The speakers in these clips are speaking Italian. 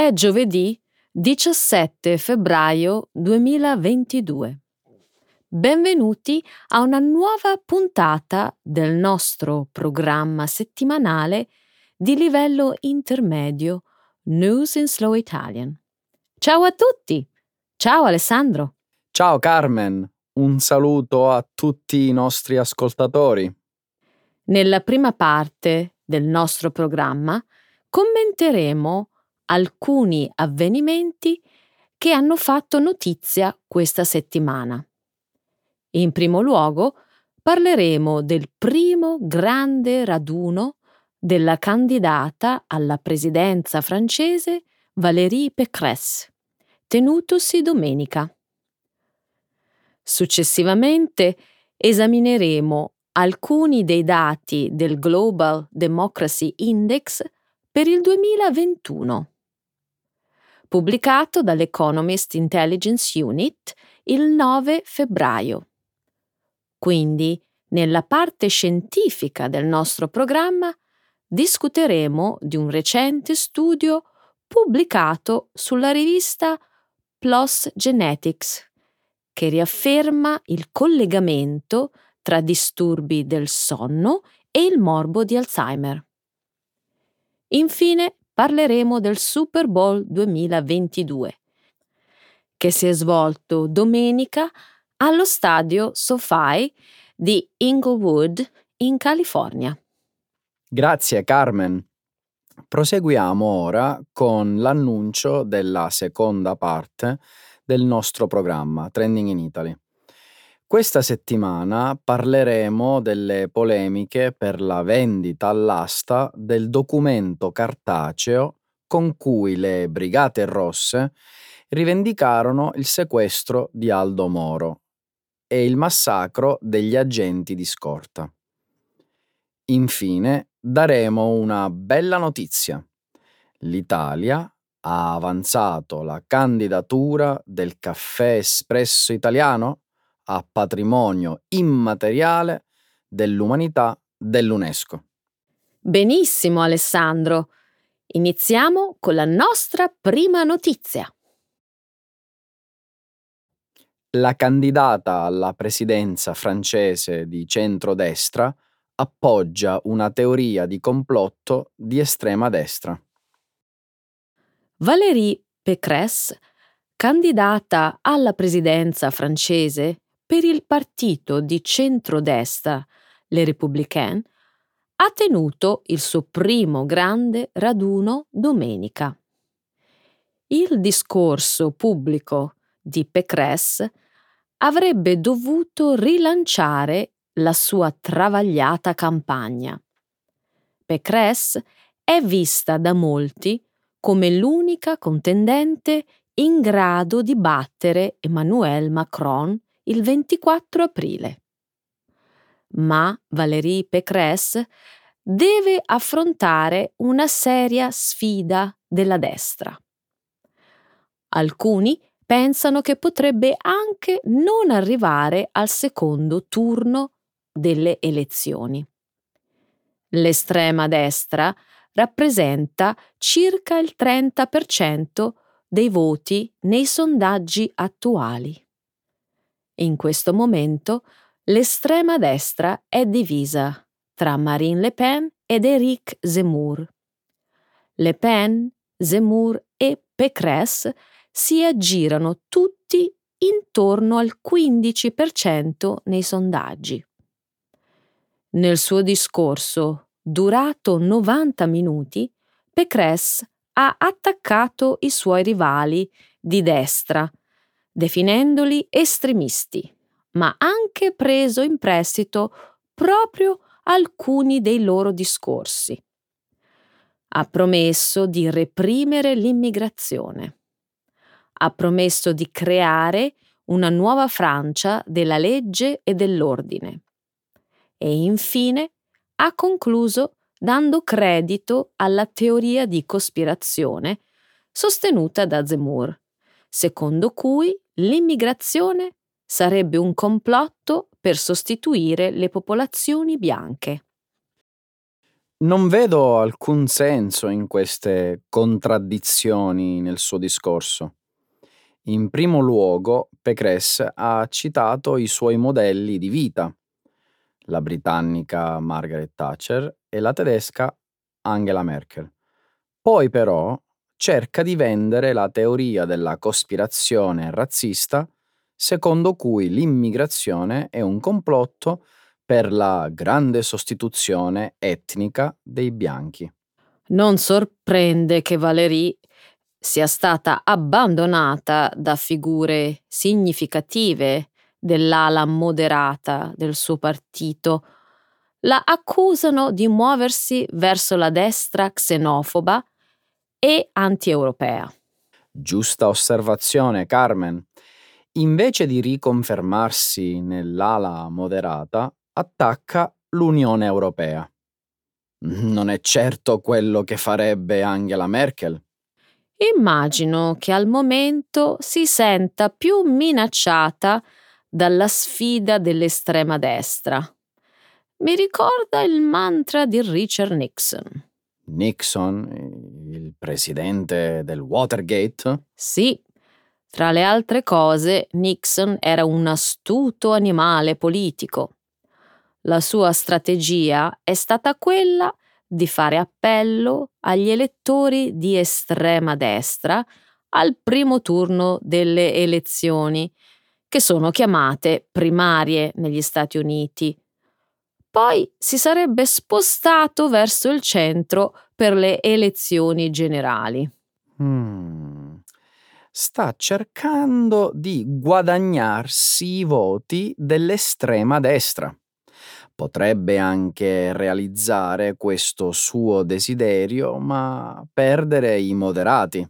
È giovedì 17 febbraio 2022. Benvenuti a una nuova puntata del nostro programma settimanale di livello intermedio News in Slow Italian. Ciao a tutti! Ciao Alessandro! Ciao Carmen, un saluto a tutti i nostri ascoltatori. Nella prima parte del nostro programma commenteremo alcuni avvenimenti che hanno fatto notizia questa settimana. In primo luogo parleremo del primo grande raduno della candidata alla presidenza francese Valérie Pécresse, tenutosi domenica. Successivamente esamineremo alcuni dei dati del Global Democracy Index per il 2021 pubblicato dall'Economist Intelligence Unit il 9 febbraio. Quindi, nella parte scientifica del nostro programma, discuteremo di un recente studio pubblicato sulla rivista PLOS Genetics, che riafferma il collegamento tra disturbi del sonno e il morbo di Alzheimer. Infine parleremo del Super Bowl 2022, che si è svolto domenica allo stadio SoFi di Inglewood in California. Grazie Carmen. Proseguiamo ora con l'annuncio della seconda parte del nostro programma Trending in Italy. Questa settimana parleremo delle polemiche per la vendita all'asta del documento cartaceo con cui le Brigate Rosse rivendicarono il sequestro di Aldo Moro e il massacro degli agenti di scorta. Infine daremo una bella notizia. L'Italia ha avanzato la candidatura del caffè espresso italiano a patrimonio immateriale dell'umanità dell'UNESCO. Benissimo Alessandro. Iniziamo con la nostra prima notizia. La candidata alla presidenza francese di centrodestra appoggia una teoria di complotto di estrema destra. Valérie Pécresse, candidata alla presidenza francese per il partito di centrodestra, le Républicains, ha tenuto il suo primo grande raduno domenica. Il discorso pubblico di Pécresse avrebbe dovuto rilanciare la sua travagliata campagna. Pécresse è vista da molti come l'unica contendente in grado di battere Emmanuel Macron il 24 aprile. Ma Valérie Pécresse deve affrontare una seria sfida della destra. Alcuni pensano che potrebbe anche non arrivare al secondo turno delle elezioni. L'estrema destra rappresenta circa il 30% dei voti nei sondaggi attuali. In questo momento l'estrema destra è divisa tra Marine Le Pen ed Éric Zemmour. Le Pen, Zemmour e Pécresse si aggirano tutti intorno al 15% nei sondaggi. Nel suo discorso, durato 90 minuti, Pécresse ha attaccato i suoi rivali di destra definendoli estremisti, ma anche preso in prestito proprio alcuni dei loro discorsi. Ha promesso di reprimere l'immigrazione. Ha promesso di creare una nuova Francia della legge e dell'ordine. E infine ha concluso dando credito alla teoria di cospirazione sostenuta da Zemmour, secondo cui l'immigrazione sarebbe un complotto per sostituire le popolazioni bianche. Non vedo alcun senso in queste contraddizioni nel suo discorso. In primo luogo, Pécresse ha citato i suoi modelli di vita, la britannica Margaret Thatcher e la tedesca Angela Merkel. Poi però cerca di vendere la teoria della cospirazione razzista secondo cui l'immigrazione è un complotto per la grande sostituzione etnica dei bianchi. Non sorprende che Valérie sia stata abbandonata da figure significative dell'ala moderata del suo partito. La accusano di muoversi verso la destra xenofoba e anti-europea. Giusta osservazione, Carmen. Invece di riconfermarsi nell'ala moderata, attacca l'Unione Europea. Non è certo quello che farebbe Angela Merkel. Immagino che al momento si senta più minacciata dalla sfida dell'estrema destra. Mi ricorda il mantra di Richard Nixon. Nixon, il presidente del Watergate? Sì, tra le altre cose Nixon era un astuto animale politico. La sua strategia è stata quella di fare appello agli elettori di estrema destra al primo turno delle elezioni, che sono chiamate primarie negli Stati Uniti. Poi si sarebbe spostato verso il centro per le elezioni generali. Mm. Sta cercando di guadagnarsi i voti dell'estrema destra potrebbe anche realizzare questo suo desiderio, ma perdere i moderati.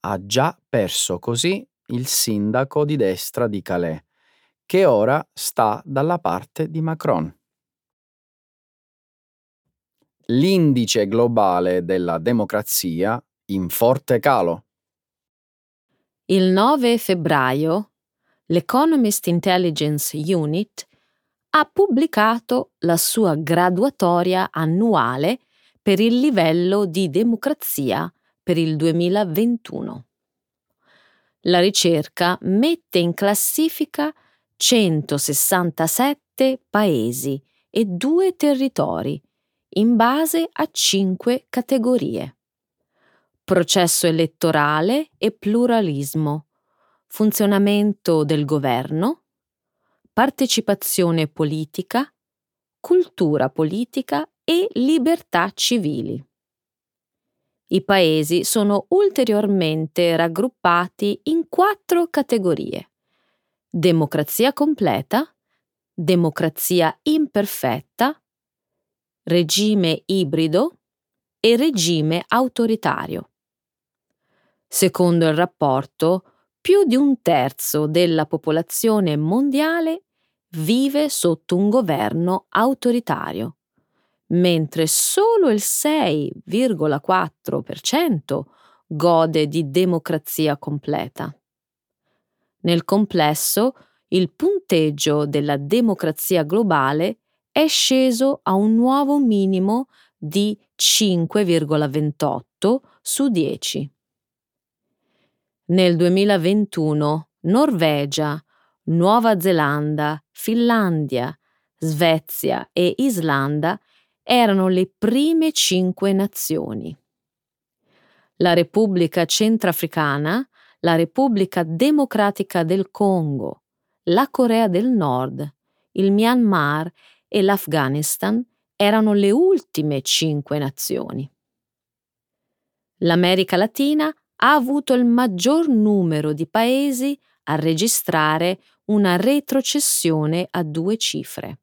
Ha già perso così il sindaco di destra di Calais, che ora sta dalla parte di Macron. L'indice globale della democrazia in forte calo. Il 9 febbraio l'Economist Intelligence Unit ha pubblicato la sua graduatoria annuale per il livello di democrazia per il 2021. La ricerca mette in classifica 167 paesi e due territori in base a cinque categorie. Processo elettorale e pluralismo, funzionamento del governo, partecipazione politica, cultura politica e libertà civili. I paesi sono ulteriormente raggruppati in quattro categorie. Democrazia completa, democrazia imperfetta, regime ibrido e regime autoritario. Secondo il rapporto, più di un terzo della popolazione mondiale vive sotto un governo autoritario, mentre solo il 6,4% gode di democrazia completa. Nel complesso, il punteggio della democrazia globale è sceso a un nuovo minimo di 5,28 su 10. Nel 2021 Norvegia, Nuova Zelanda, Finlandia, Svezia e Islanda erano le prime cinque nazioni. La Repubblica Centrafricana, la Repubblica Democratica del Congo, la Corea del Nord, il Myanmar e l'Afghanistan erano le ultime cinque nazioni. L'America Latina ha avuto il maggior numero di paesi a registrare una retrocessione a due cifre.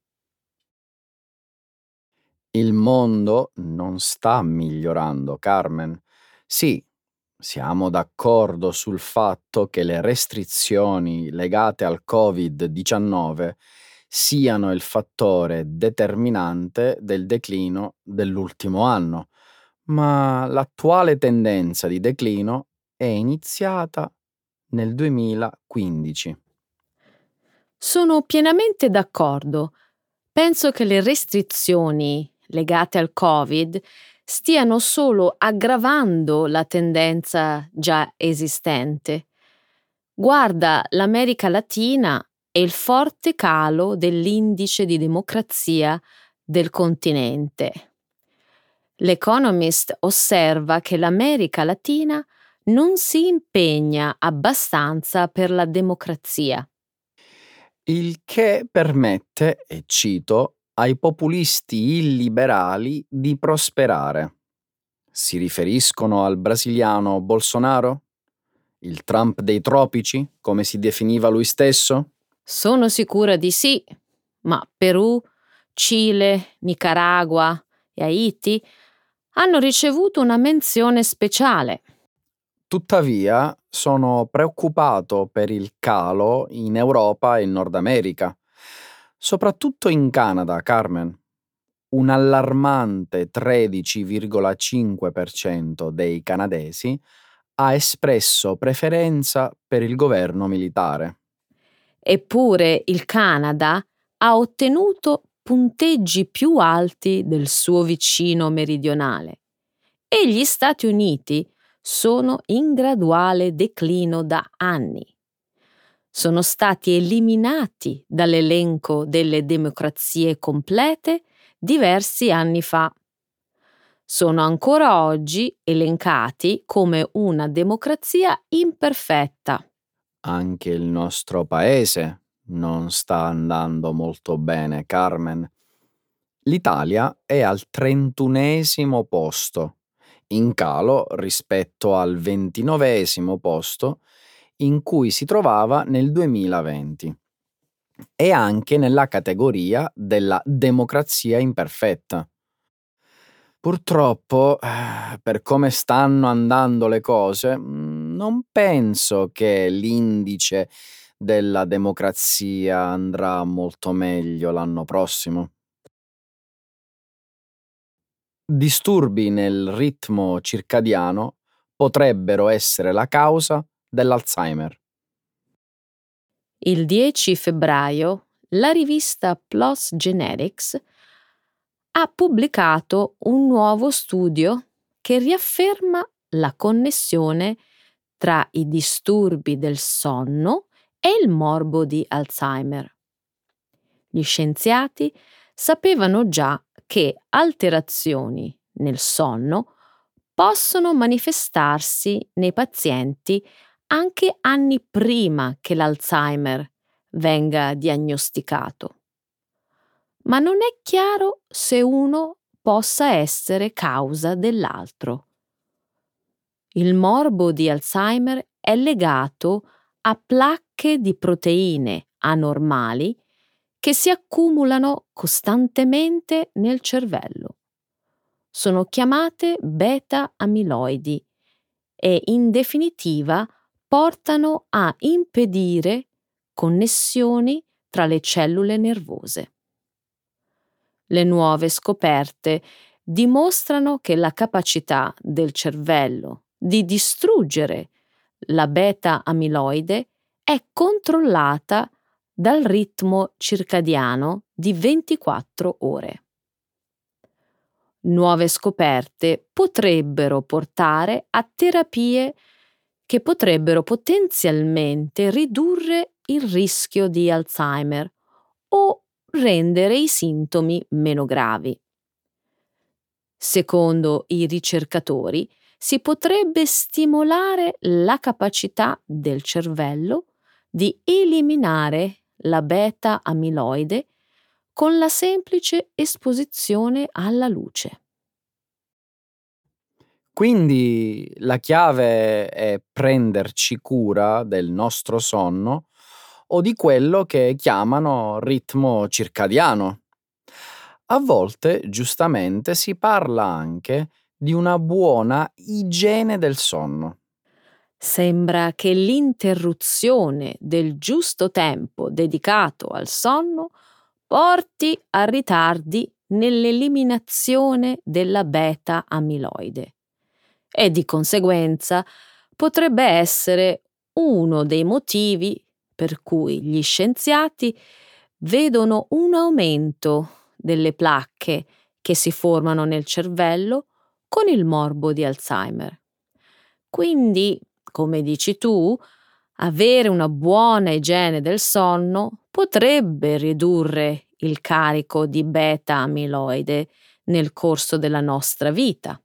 Il mondo non sta migliorando, Carmen. Sì, siamo d'accordo sul fatto che le restrizioni legate al Covid-19 siano il fattore determinante del declino dell'ultimo anno, ma l'attuale tendenza di declino è iniziata nel 2015. Sono pienamente d'accordo. Penso che le restrizioni legate al Covid stiano solo aggravando la tendenza già esistente. Guarda l'America Latina e il forte calo dell'indice di democrazia del continente. L'Economist osserva che l'America Latina non si impegna abbastanza per la democrazia. Il che permette, e cito, ai populisti illiberali di prosperare. Si riferiscono al brasiliano Bolsonaro? Il Trump dei tropici, come si definiva lui stesso? Sono sicura di sì, ma Perù, Cile, Nicaragua e Haiti hanno ricevuto una menzione speciale. Tuttavia, sono preoccupato per il calo in Europa e in Nord America, soprattutto in Canada, Carmen. Un allarmante 13,5% dei canadesi ha espresso preferenza per il governo militare. Eppure il Canada ha ottenuto punteggi più alti del suo vicino meridionale e gli Stati Uniti sono in graduale declino da anni. Sono stati eliminati dall'elenco delle democrazie complete diversi anni fa. Sono ancora oggi elencati come una democrazia imperfetta. Anche il nostro paese non sta andando molto bene, Carmen. L'Italia è al trentunesimo posto in calo rispetto al ventinovesimo posto in cui si trovava nel 2020 e anche nella categoria della democrazia imperfetta. Purtroppo, eh, per come stanno andando le cose, mm, non penso che l'indice della democrazia andrà molto meglio l'anno prossimo. Disturbi nel ritmo circadiano potrebbero essere la causa dell'Alzheimer. Il 10 febbraio la rivista PLOS Genetics ha pubblicato un nuovo studio che riafferma la connessione tra i disturbi del sonno e il morbo di Alzheimer. Gli scienziati sapevano già che alterazioni nel sonno possono manifestarsi nei pazienti anche anni prima che l'Alzheimer venga diagnosticato. Ma non è chiaro se uno possa essere causa dell'altro. Il morbo di Alzheimer è legato a placche di proteine anormali che si accumulano costantemente nel cervello. Sono chiamate beta-amiloidi e in definitiva portano a impedire connessioni tra le cellule nervose. Le nuove scoperte dimostrano che la capacità del cervello di distruggere la beta-amiloide è controllata dal ritmo circadiano di 24 ore. Nuove scoperte potrebbero portare a terapie che potrebbero potenzialmente ridurre il rischio di Alzheimer o rendere i sintomi meno gravi. Secondo i ricercatori, si potrebbe stimolare la capacità del cervello di eliminare la beta-amiloide con la semplice esposizione alla luce. Quindi la chiave è prenderci cura del nostro sonno o di quello che chiamano ritmo circadiano. A volte, giustamente, si parla anche di una buona igiene del sonno. Sembra che l'interruzione del giusto tempo dedicato al sonno porti a ritardi nell'eliminazione della beta-amiloide e di conseguenza potrebbe essere uno dei motivi per cui gli scienziati vedono un aumento delle placche che si formano nel cervello con il morbo di Alzheimer. Quindi, come dici tu, avere una buona igiene del sonno potrebbe ridurre il carico di beta amiloide nel corso della nostra vita.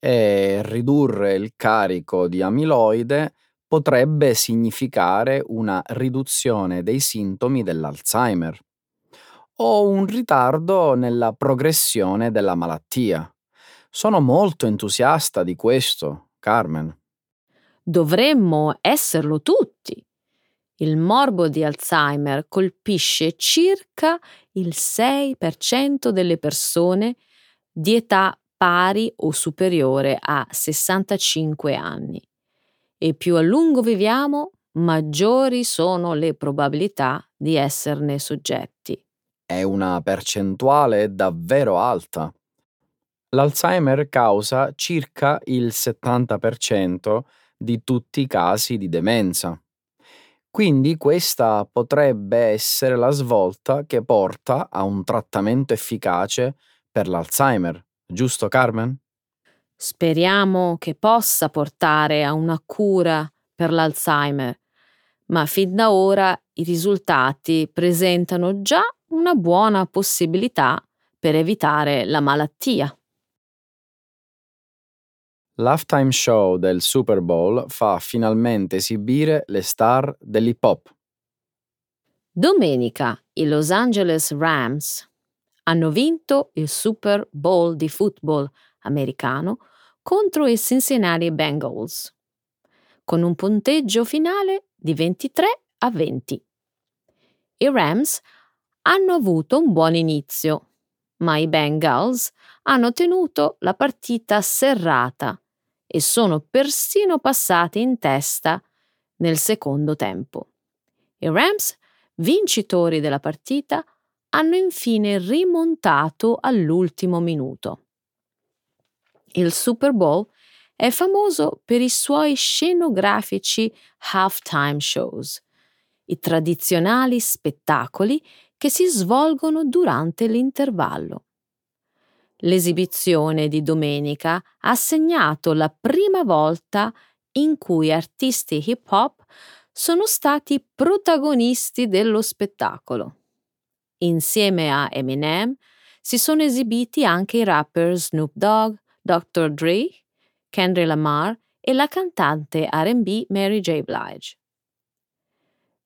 E ridurre il carico di amiloide potrebbe significare una riduzione dei sintomi dell'Alzheimer o un ritardo nella progressione della malattia. Sono molto entusiasta di questo, Carmen. Dovremmo esserlo tutti. Il morbo di Alzheimer colpisce circa il 6% delle persone di età pari o superiore a 65 anni. E più a lungo viviamo, maggiori sono le probabilità di esserne soggetti. È una percentuale davvero alta. L'Alzheimer causa circa il 70% di tutti i casi di demenza. Quindi questa potrebbe essere la svolta che porta a un trattamento efficace per l'Alzheimer, giusto Carmen? Speriamo che possa portare a una cura per l'Alzheimer, ma fin da ora i risultati presentano già una buona possibilità per evitare la malattia. L'halftime show del Super Bowl fa finalmente esibire le star dell'hip hop. Domenica i Los Angeles Rams hanno vinto il Super Bowl di football americano contro i Cincinnati Bengals, con un punteggio finale di 23 a 20. I Rams hanno avuto un buon inizio, ma i Bengals hanno tenuto la partita serrata e sono persino passati in testa nel secondo tempo. I Rams, vincitori della partita, hanno infine rimontato all'ultimo minuto. Il Super Bowl è famoso per i suoi scenografici halftime shows, i tradizionali spettacoli che si svolgono durante l'intervallo. L'esibizione di domenica ha segnato la prima volta in cui artisti hip hop sono stati protagonisti dello spettacolo. Insieme a Eminem si sono esibiti anche i rapper Snoop Dogg, Dr. Dre, Kendrick Lamar e la cantante RB Mary J. Blige.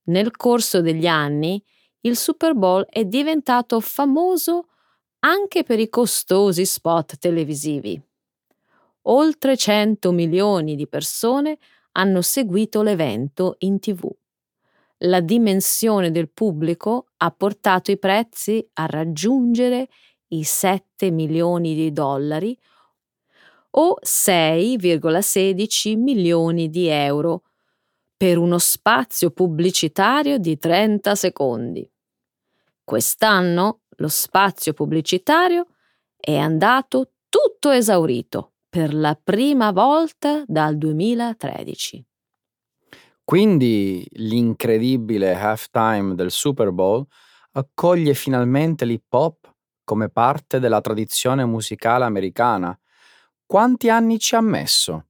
Nel corso degli anni, il Super Bowl è diventato famoso anche per i costosi spot televisivi. Oltre 100 milioni di persone hanno seguito l'evento in tv. La dimensione del pubblico ha portato i prezzi a raggiungere i 7 milioni di dollari o 6,16 milioni di euro per uno spazio pubblicitario di 30 secondi. Quest'anno lo spazio pubblicitario è andato tutto esaurito per la prima volta dal 2013. Quindi l'incredibile halftime del Super Bowl accoglie finalmente l'hip hop come parte della tradizione musicale americana. Quanti anni ci ha messo?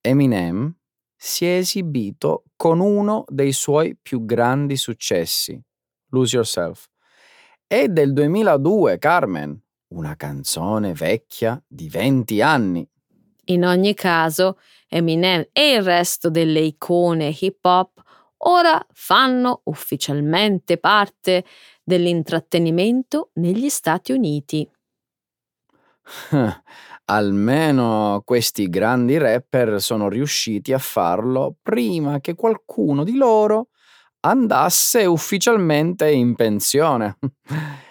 Eminem si è esibito con uno dei suoi più grandi successi, Lose Yourself è del 2002, Carmen, una canzone vecchia di 20 anni. In ogni caso, Eminem e il resto delle icone hip hop ora fanno ufficialmente parte dell'intrattenimento negli Stati Uniti. Almeno questi grandi rapper sono riusciti a farlo prima che qualcuno di loro andasse ufficialmente in pensione.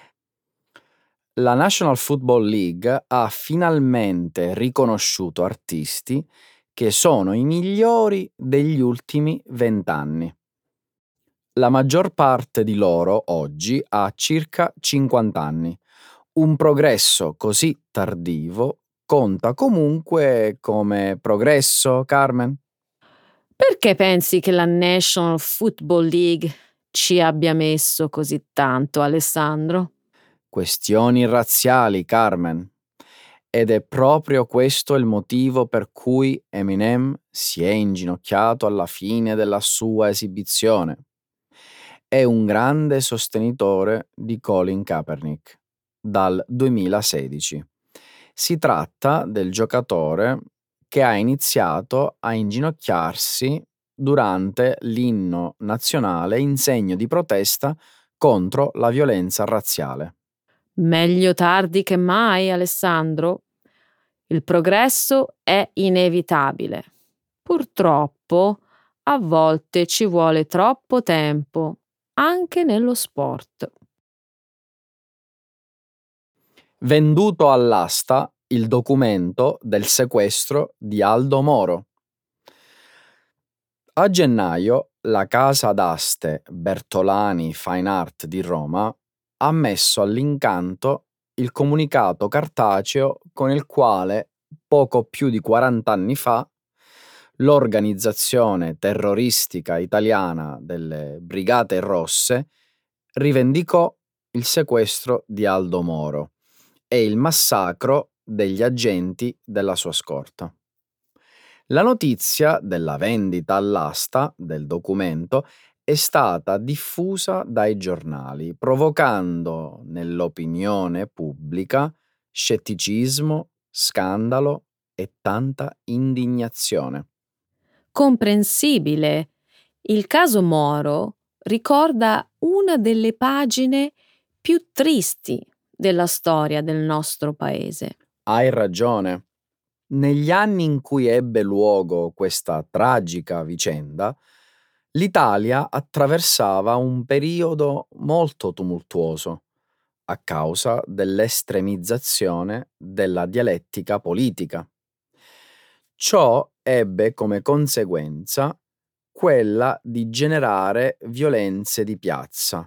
La National Football League ha finalmente riconosciuto artisti che sono i migliori degli ultimi vent'anni. La maggior parte di loro oggi ha circa 50 anni. Un progresso così tardivo conta comunque come progresso, Carmen? Perché pensi che la National Football League ci abbia messo così tanto, Alessandro? Questioni razziali, Carmen. Ed è proprio questo il motivo per cui Eminem si è inginocchiato alla fine della sua esibizione. È un grande sostenitore di Colin Kaepernick dal 2016. Si tratta del giocatore che ha iniziato a inginocchiarsi durante l'inno nazionale in segno di protesta contro la violenza razziale. Meglio tardi che mai, Alessandro. Il progresso è inevitabile. Purtroppo, a volte ci vuole troppo tempo, anche nello sport. Venduto all'asta il documento del sequestro di Aldo Moro. A gennaio la casa d'aste Bertolani Fine Art di Roma ha messo all'incanto il comunicato cartaceo con il quale, poco più di 40 anni fa, l'organizzazione terroristica italiana delle Brigate Rosse rivendicò il sequestro di Aldo Moro e il massacro degli agenti della sua scorta. La notizia della vendita all'asta del documento è stata diffusa dai giornali, provocando nell'opinione pubblica scetticismo, scandalo e tanta indignazione. Comprensibile. Il caso Moro ricorda una delle pagine più tristi della storia del nostro paese. Hai ragione. Negli anni in cui ebbe luogo questa tragica vicenda, l'Italia attraversava un periodo molto tumultuoso a causa dell'estremizzazione della dialettica politica. Ciò ebbe come conseguenza quella di generare violenze di piazza,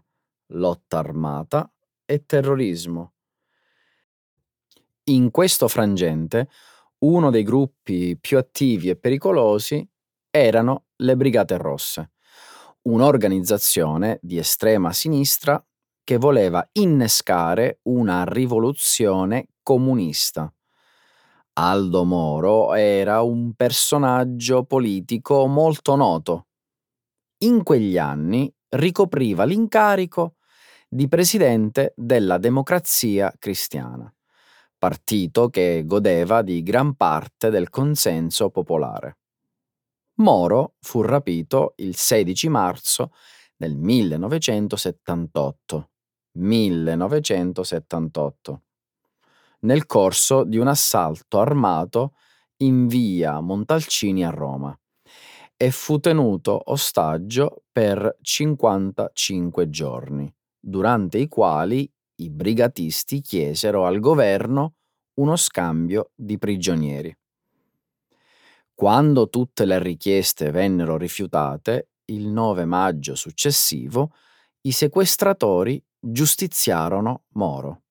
lotta armata e terrorismo. In questo frangente, uno dei gruppi più attivi e pericolosi erano le Brigate Rosse, un'organizzazione di estrema sinistra che voleva innescare una rivoluzione comunista. Aldo Moro era un personaggio politico molto noto. In quegli anni ricopriva l'incarico di presidente della Democrazia Cristiana, partito che godeva di gran parte del consenso popolare. Moro fu rapito il 16 marzo del 1978. 1978 nel corso di un assalto armato in via Montalcini a Roma e fu tenuto ostaggio per 55 giorni, durante i quali i brigatisti chiesero al governo uno scambio di prigionieri. Quando tutte le richieste vennero rifiutate, il 9 maggio successivo, i sequestratori giustiziarono Moro.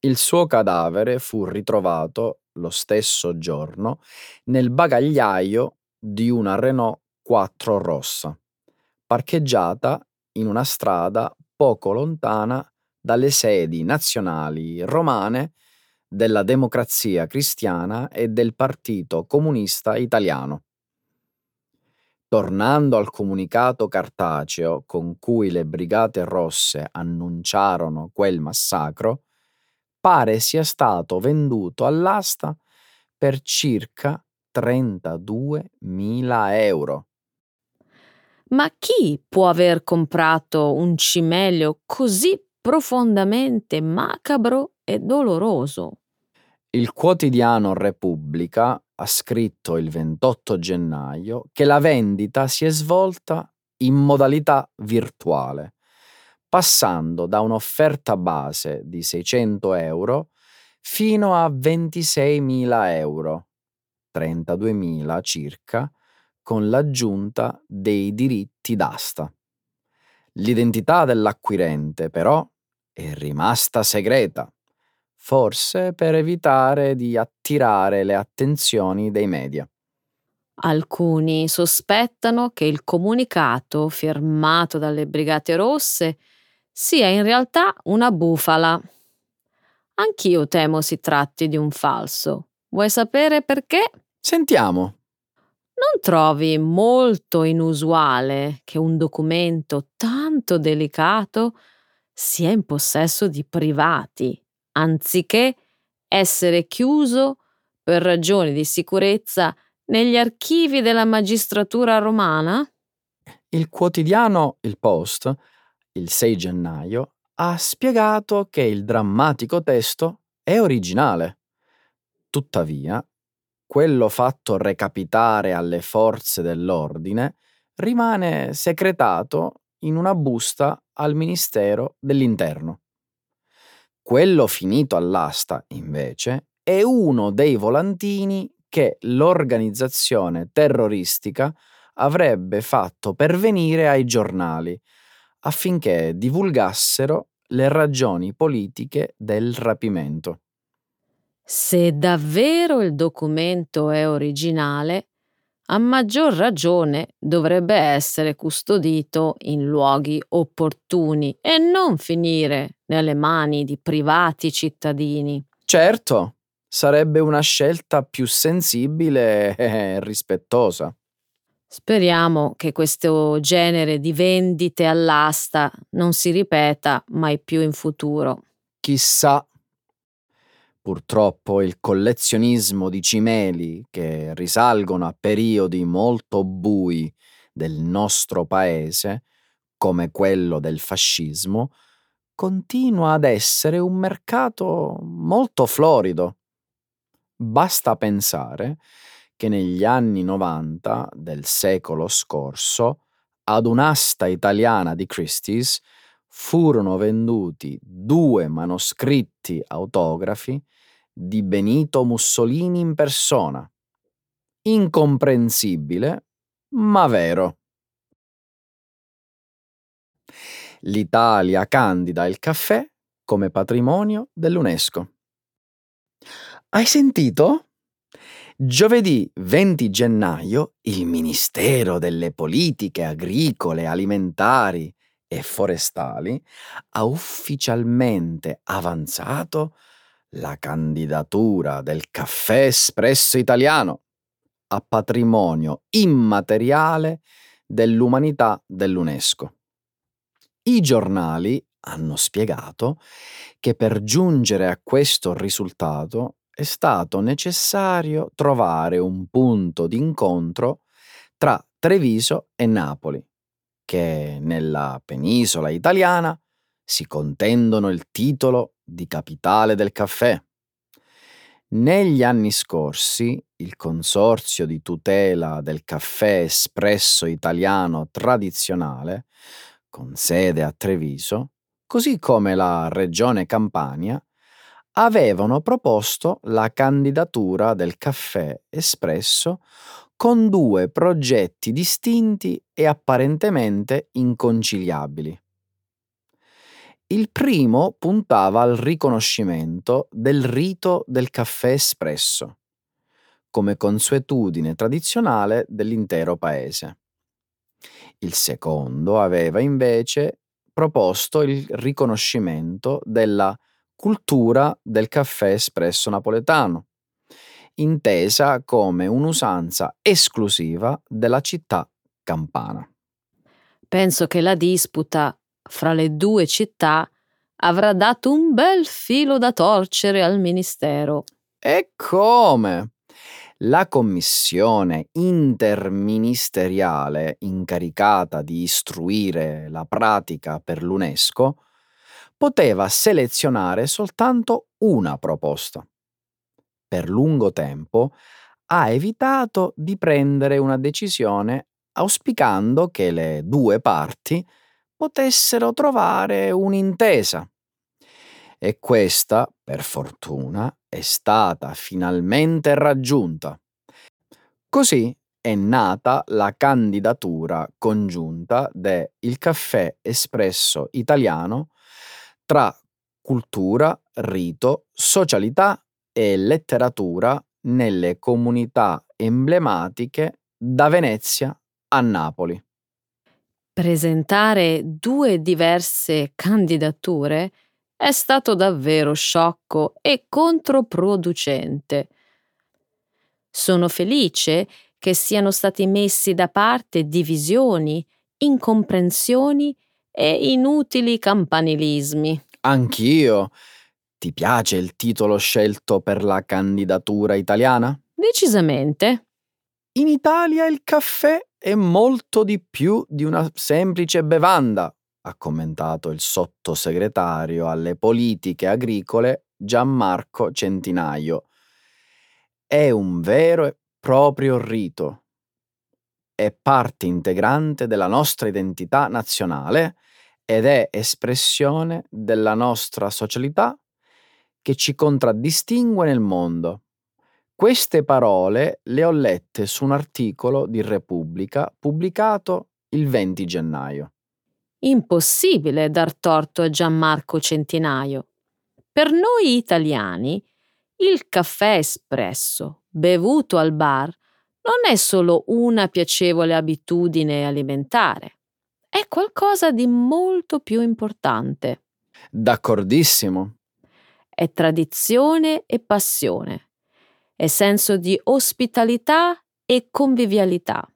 Il suo cadavere fu ritrovato lo stesso giorno nel bagagliaio di una Renault 4 rossa, parcheggiata in una strada poco lontana dalle sedi nazionali romane della Democrazia Cristiana e del Partito Comunista Italiano. Tornando al comunicato cartaceo con cui le Brigate Rosse annunciarono quel massacro, pare sia stato venduto all'asta per circa 32.000 euro. Ma chi può aver comprato un cimelio così profondamente macabro e doloroso? Il quotidiano Repubblica ha scritto il 28 gennaio che la vendita si è svolta in modalità virtuale passando da un'offerta base di 600 euro fino a 26.000 euro, 32.000 circa, con l'aggiunta dei diritti d'asta. L'identità dell'acquirente, però, è rimasta segreta, forse per evitare di attirare le attenzioni dei media. Alcuni sospettano che il comunicato firmato dalle Brigate Rosse sia in realtà una bufala. Anch'io temo si tratti di un falso. Vuoi sapere perché? Sentiamo. Non trovi molto inusuale che un documento tanto delicato sia in possesso di privati, anziché essere chiuso per ragioni di sicurezza negli archivi della magistratura romana? Il quotidiano Il Post, il 6 gennaio, ha spiegato che il drammatico testo è originale. Tuttavia, quello fatto recapitare alle forze dell'ordine rimane secretato in una busta al Ministero dell'Interno. Quello finito all'asta, invece, è uno dei volantini che l'organizzazione terroristica avrebbe fatto pervenire ai giornali affinché divulgassero le ragioni politiche del rapimento. Se davvero il documento è originale, a maggior ragione dovrebbe essere custodito in luoghi opportuni e non finire nelle mani di privati cittadini. Certo, sarebbe una scelta più sensibile e rispettosa. Speriamo che questo genere di vendite all'asta non si ripeta mai più in futuro. Chissà. Purtroppo il collezionismo di cimeli, che risalgono a periodi molto bui del nostro paese, come quello del fascismo, continua ad essere un mercato molto florido. Basta pensare che negli anni 90 del secolo scorso ad un'asta italiana di Christie's furono venduti due manoscritti autografi di Benito Mussolini in persona. Incomprensibile, ma vero. L'Italia candida il caffè come patrimonio dell'UNESCO. Hai sentito? Giovedì 20 gennaio il Ministero delle Politiche Agricole, Alimentari e Forestali ha ufficialmente avanzato la candidatura del caffè espresso italiano a patrimonio immateriale dell'umanità dell'UNESCO. I giornali hanno spiegato che per giungere a questo risultato è stato necessario trovare un punto d'incontro tra Treviso e Napoli, che nella penisola italiana si contendono il titolo di capitale del caffè. Negli anni scorsi il Consorzio di tutela del caffè espresso italiano tradizionale, con sede a Treviso, così come la Regione Campania, avevano proposto la candidatura del caffè espresso con due progetti distinti e apparentemente inconciliabili. Il primo puntava al riconoscimento del rito del caffè espresso, come consuetudine tradizionale dell'intero paese. Il secondo aveva invece proposto il riconoscimento della cultura del caffè espresso napoletano, intesa come un'usanza esclusiva della città campana. Penso che la disputa fra le due città avrà dato un bel filo da torcere al Ministero. E come? La commissione interministeriale incaricata di istruire la pratica per l'UNESCO poteva selezionare soltanto una proposta. Per lungo tempo ha evitato di prendere una decisione auspicando che le due parti potessero trovare un'intesa. E questa, per fortuna, è stata finalmente raggiunta. Così è nata la candidatura congiunta de Il caffè espresso italiano tra cultura, rito, socialità e letteratura nelle comunità emblematiche da Venezia a Napoli. Presentare due diverse candidature è stato davvero sciocco e controproducente. Sono felice che siano stati messi da parte divisioni, incomprensioni e inutili campanilismi. Anch'io. Ti piace il titolo scelto per la candidatura italiana? Decisamente. In Italia il caffè è molto di più di una semplice bevanda, ha commentato il sottosegretario alle politiche agricole Gianmarco Centinaio. È un vero e proprio rito. È parte integrante della nostra identità nazionale ed è espressione della nostra socialità che ci contraddistingue nel mondo. Queste parole le ho lette su un articolo di Repubblica pubblicato il 20 gennaio. Impossibile dar torto a Gianmarco Centinaio. Per noi italiani, il caffè espresso, bevuto al bar, non è solo una piacevole abitudine alimentare, è qualcosa di molto più importante. D'accordissimo. È tradizione e passione è senso di ospitalità e convivialità.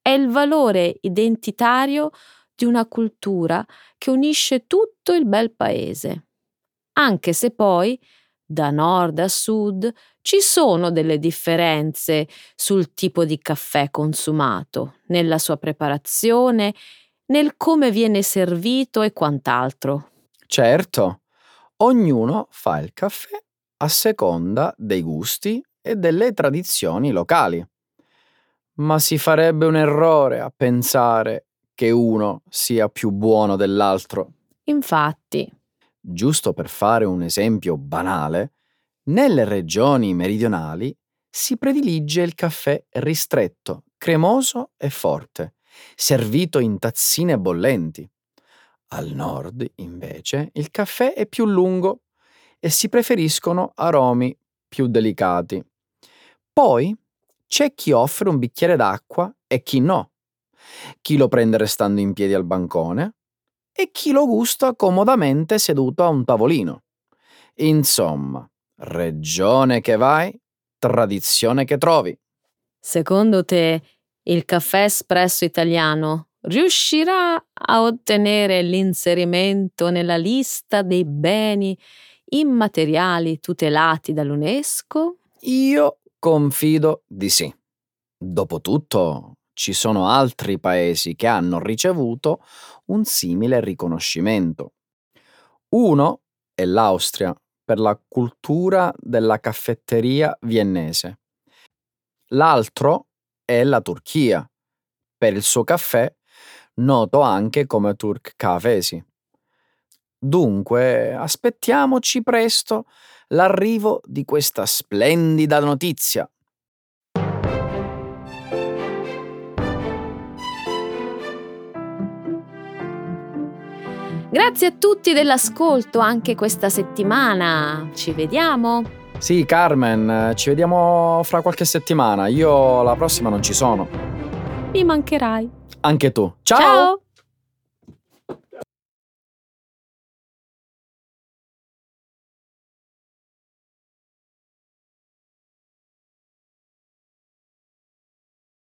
È il valore identitario di una cultura che unisce tutto il bel paese, anche se poi, da nord a sud, ci sono delle differenze sul tipo di caffè consumato, nella sua preparazione, nel come viene servito e quant'altro. Certo, ognuno fa il caffè a seconda dei gusti e delle tradizioni locali. Ma si farebbe un errore a pensare che uno sia più buono dell'altro. Infatti. Giusto per fare un esempio banale, nelle regioni meridionali si predilige il caffè ristretto, cremoso e forte, servito in tazzine bollenti. Al nord, invece, il caffè è più lungo, e si preferiscono aromi più delicati. Poi c'è chi offre un bicchiere d'acqua e chi no, chi lo prende restando in piedi al bancone e chi lo gusta comodamente seduto a un tavolino. Insomma, regione che vai, tradizione che trovi. Secondo te il caffè espresso italiano riuscirà a ottenere l'inserimento nella lista dei beni immateriali tutelati dall'UNESCO? Io confido di sì. Dopotutto ci sono altri paesi che hanno ricevuto un simile riconoscimento. Uno è l'Austria per la cultura della caffetteria viennese. L'altro è la Turchia per il suo caffè noto anche come Turk Cafesi. Dunque, aspettiamoci presto l'arrivo di questa splendida notizia. Grazie a tutti dell'ascolto anche questa settimana. Ci vediamo? Sì, Carmen, ci vediamo fra qualche settimana. Io la prossima non ci sono. Mi mancherai. Anche tu. Ciao! Ciao.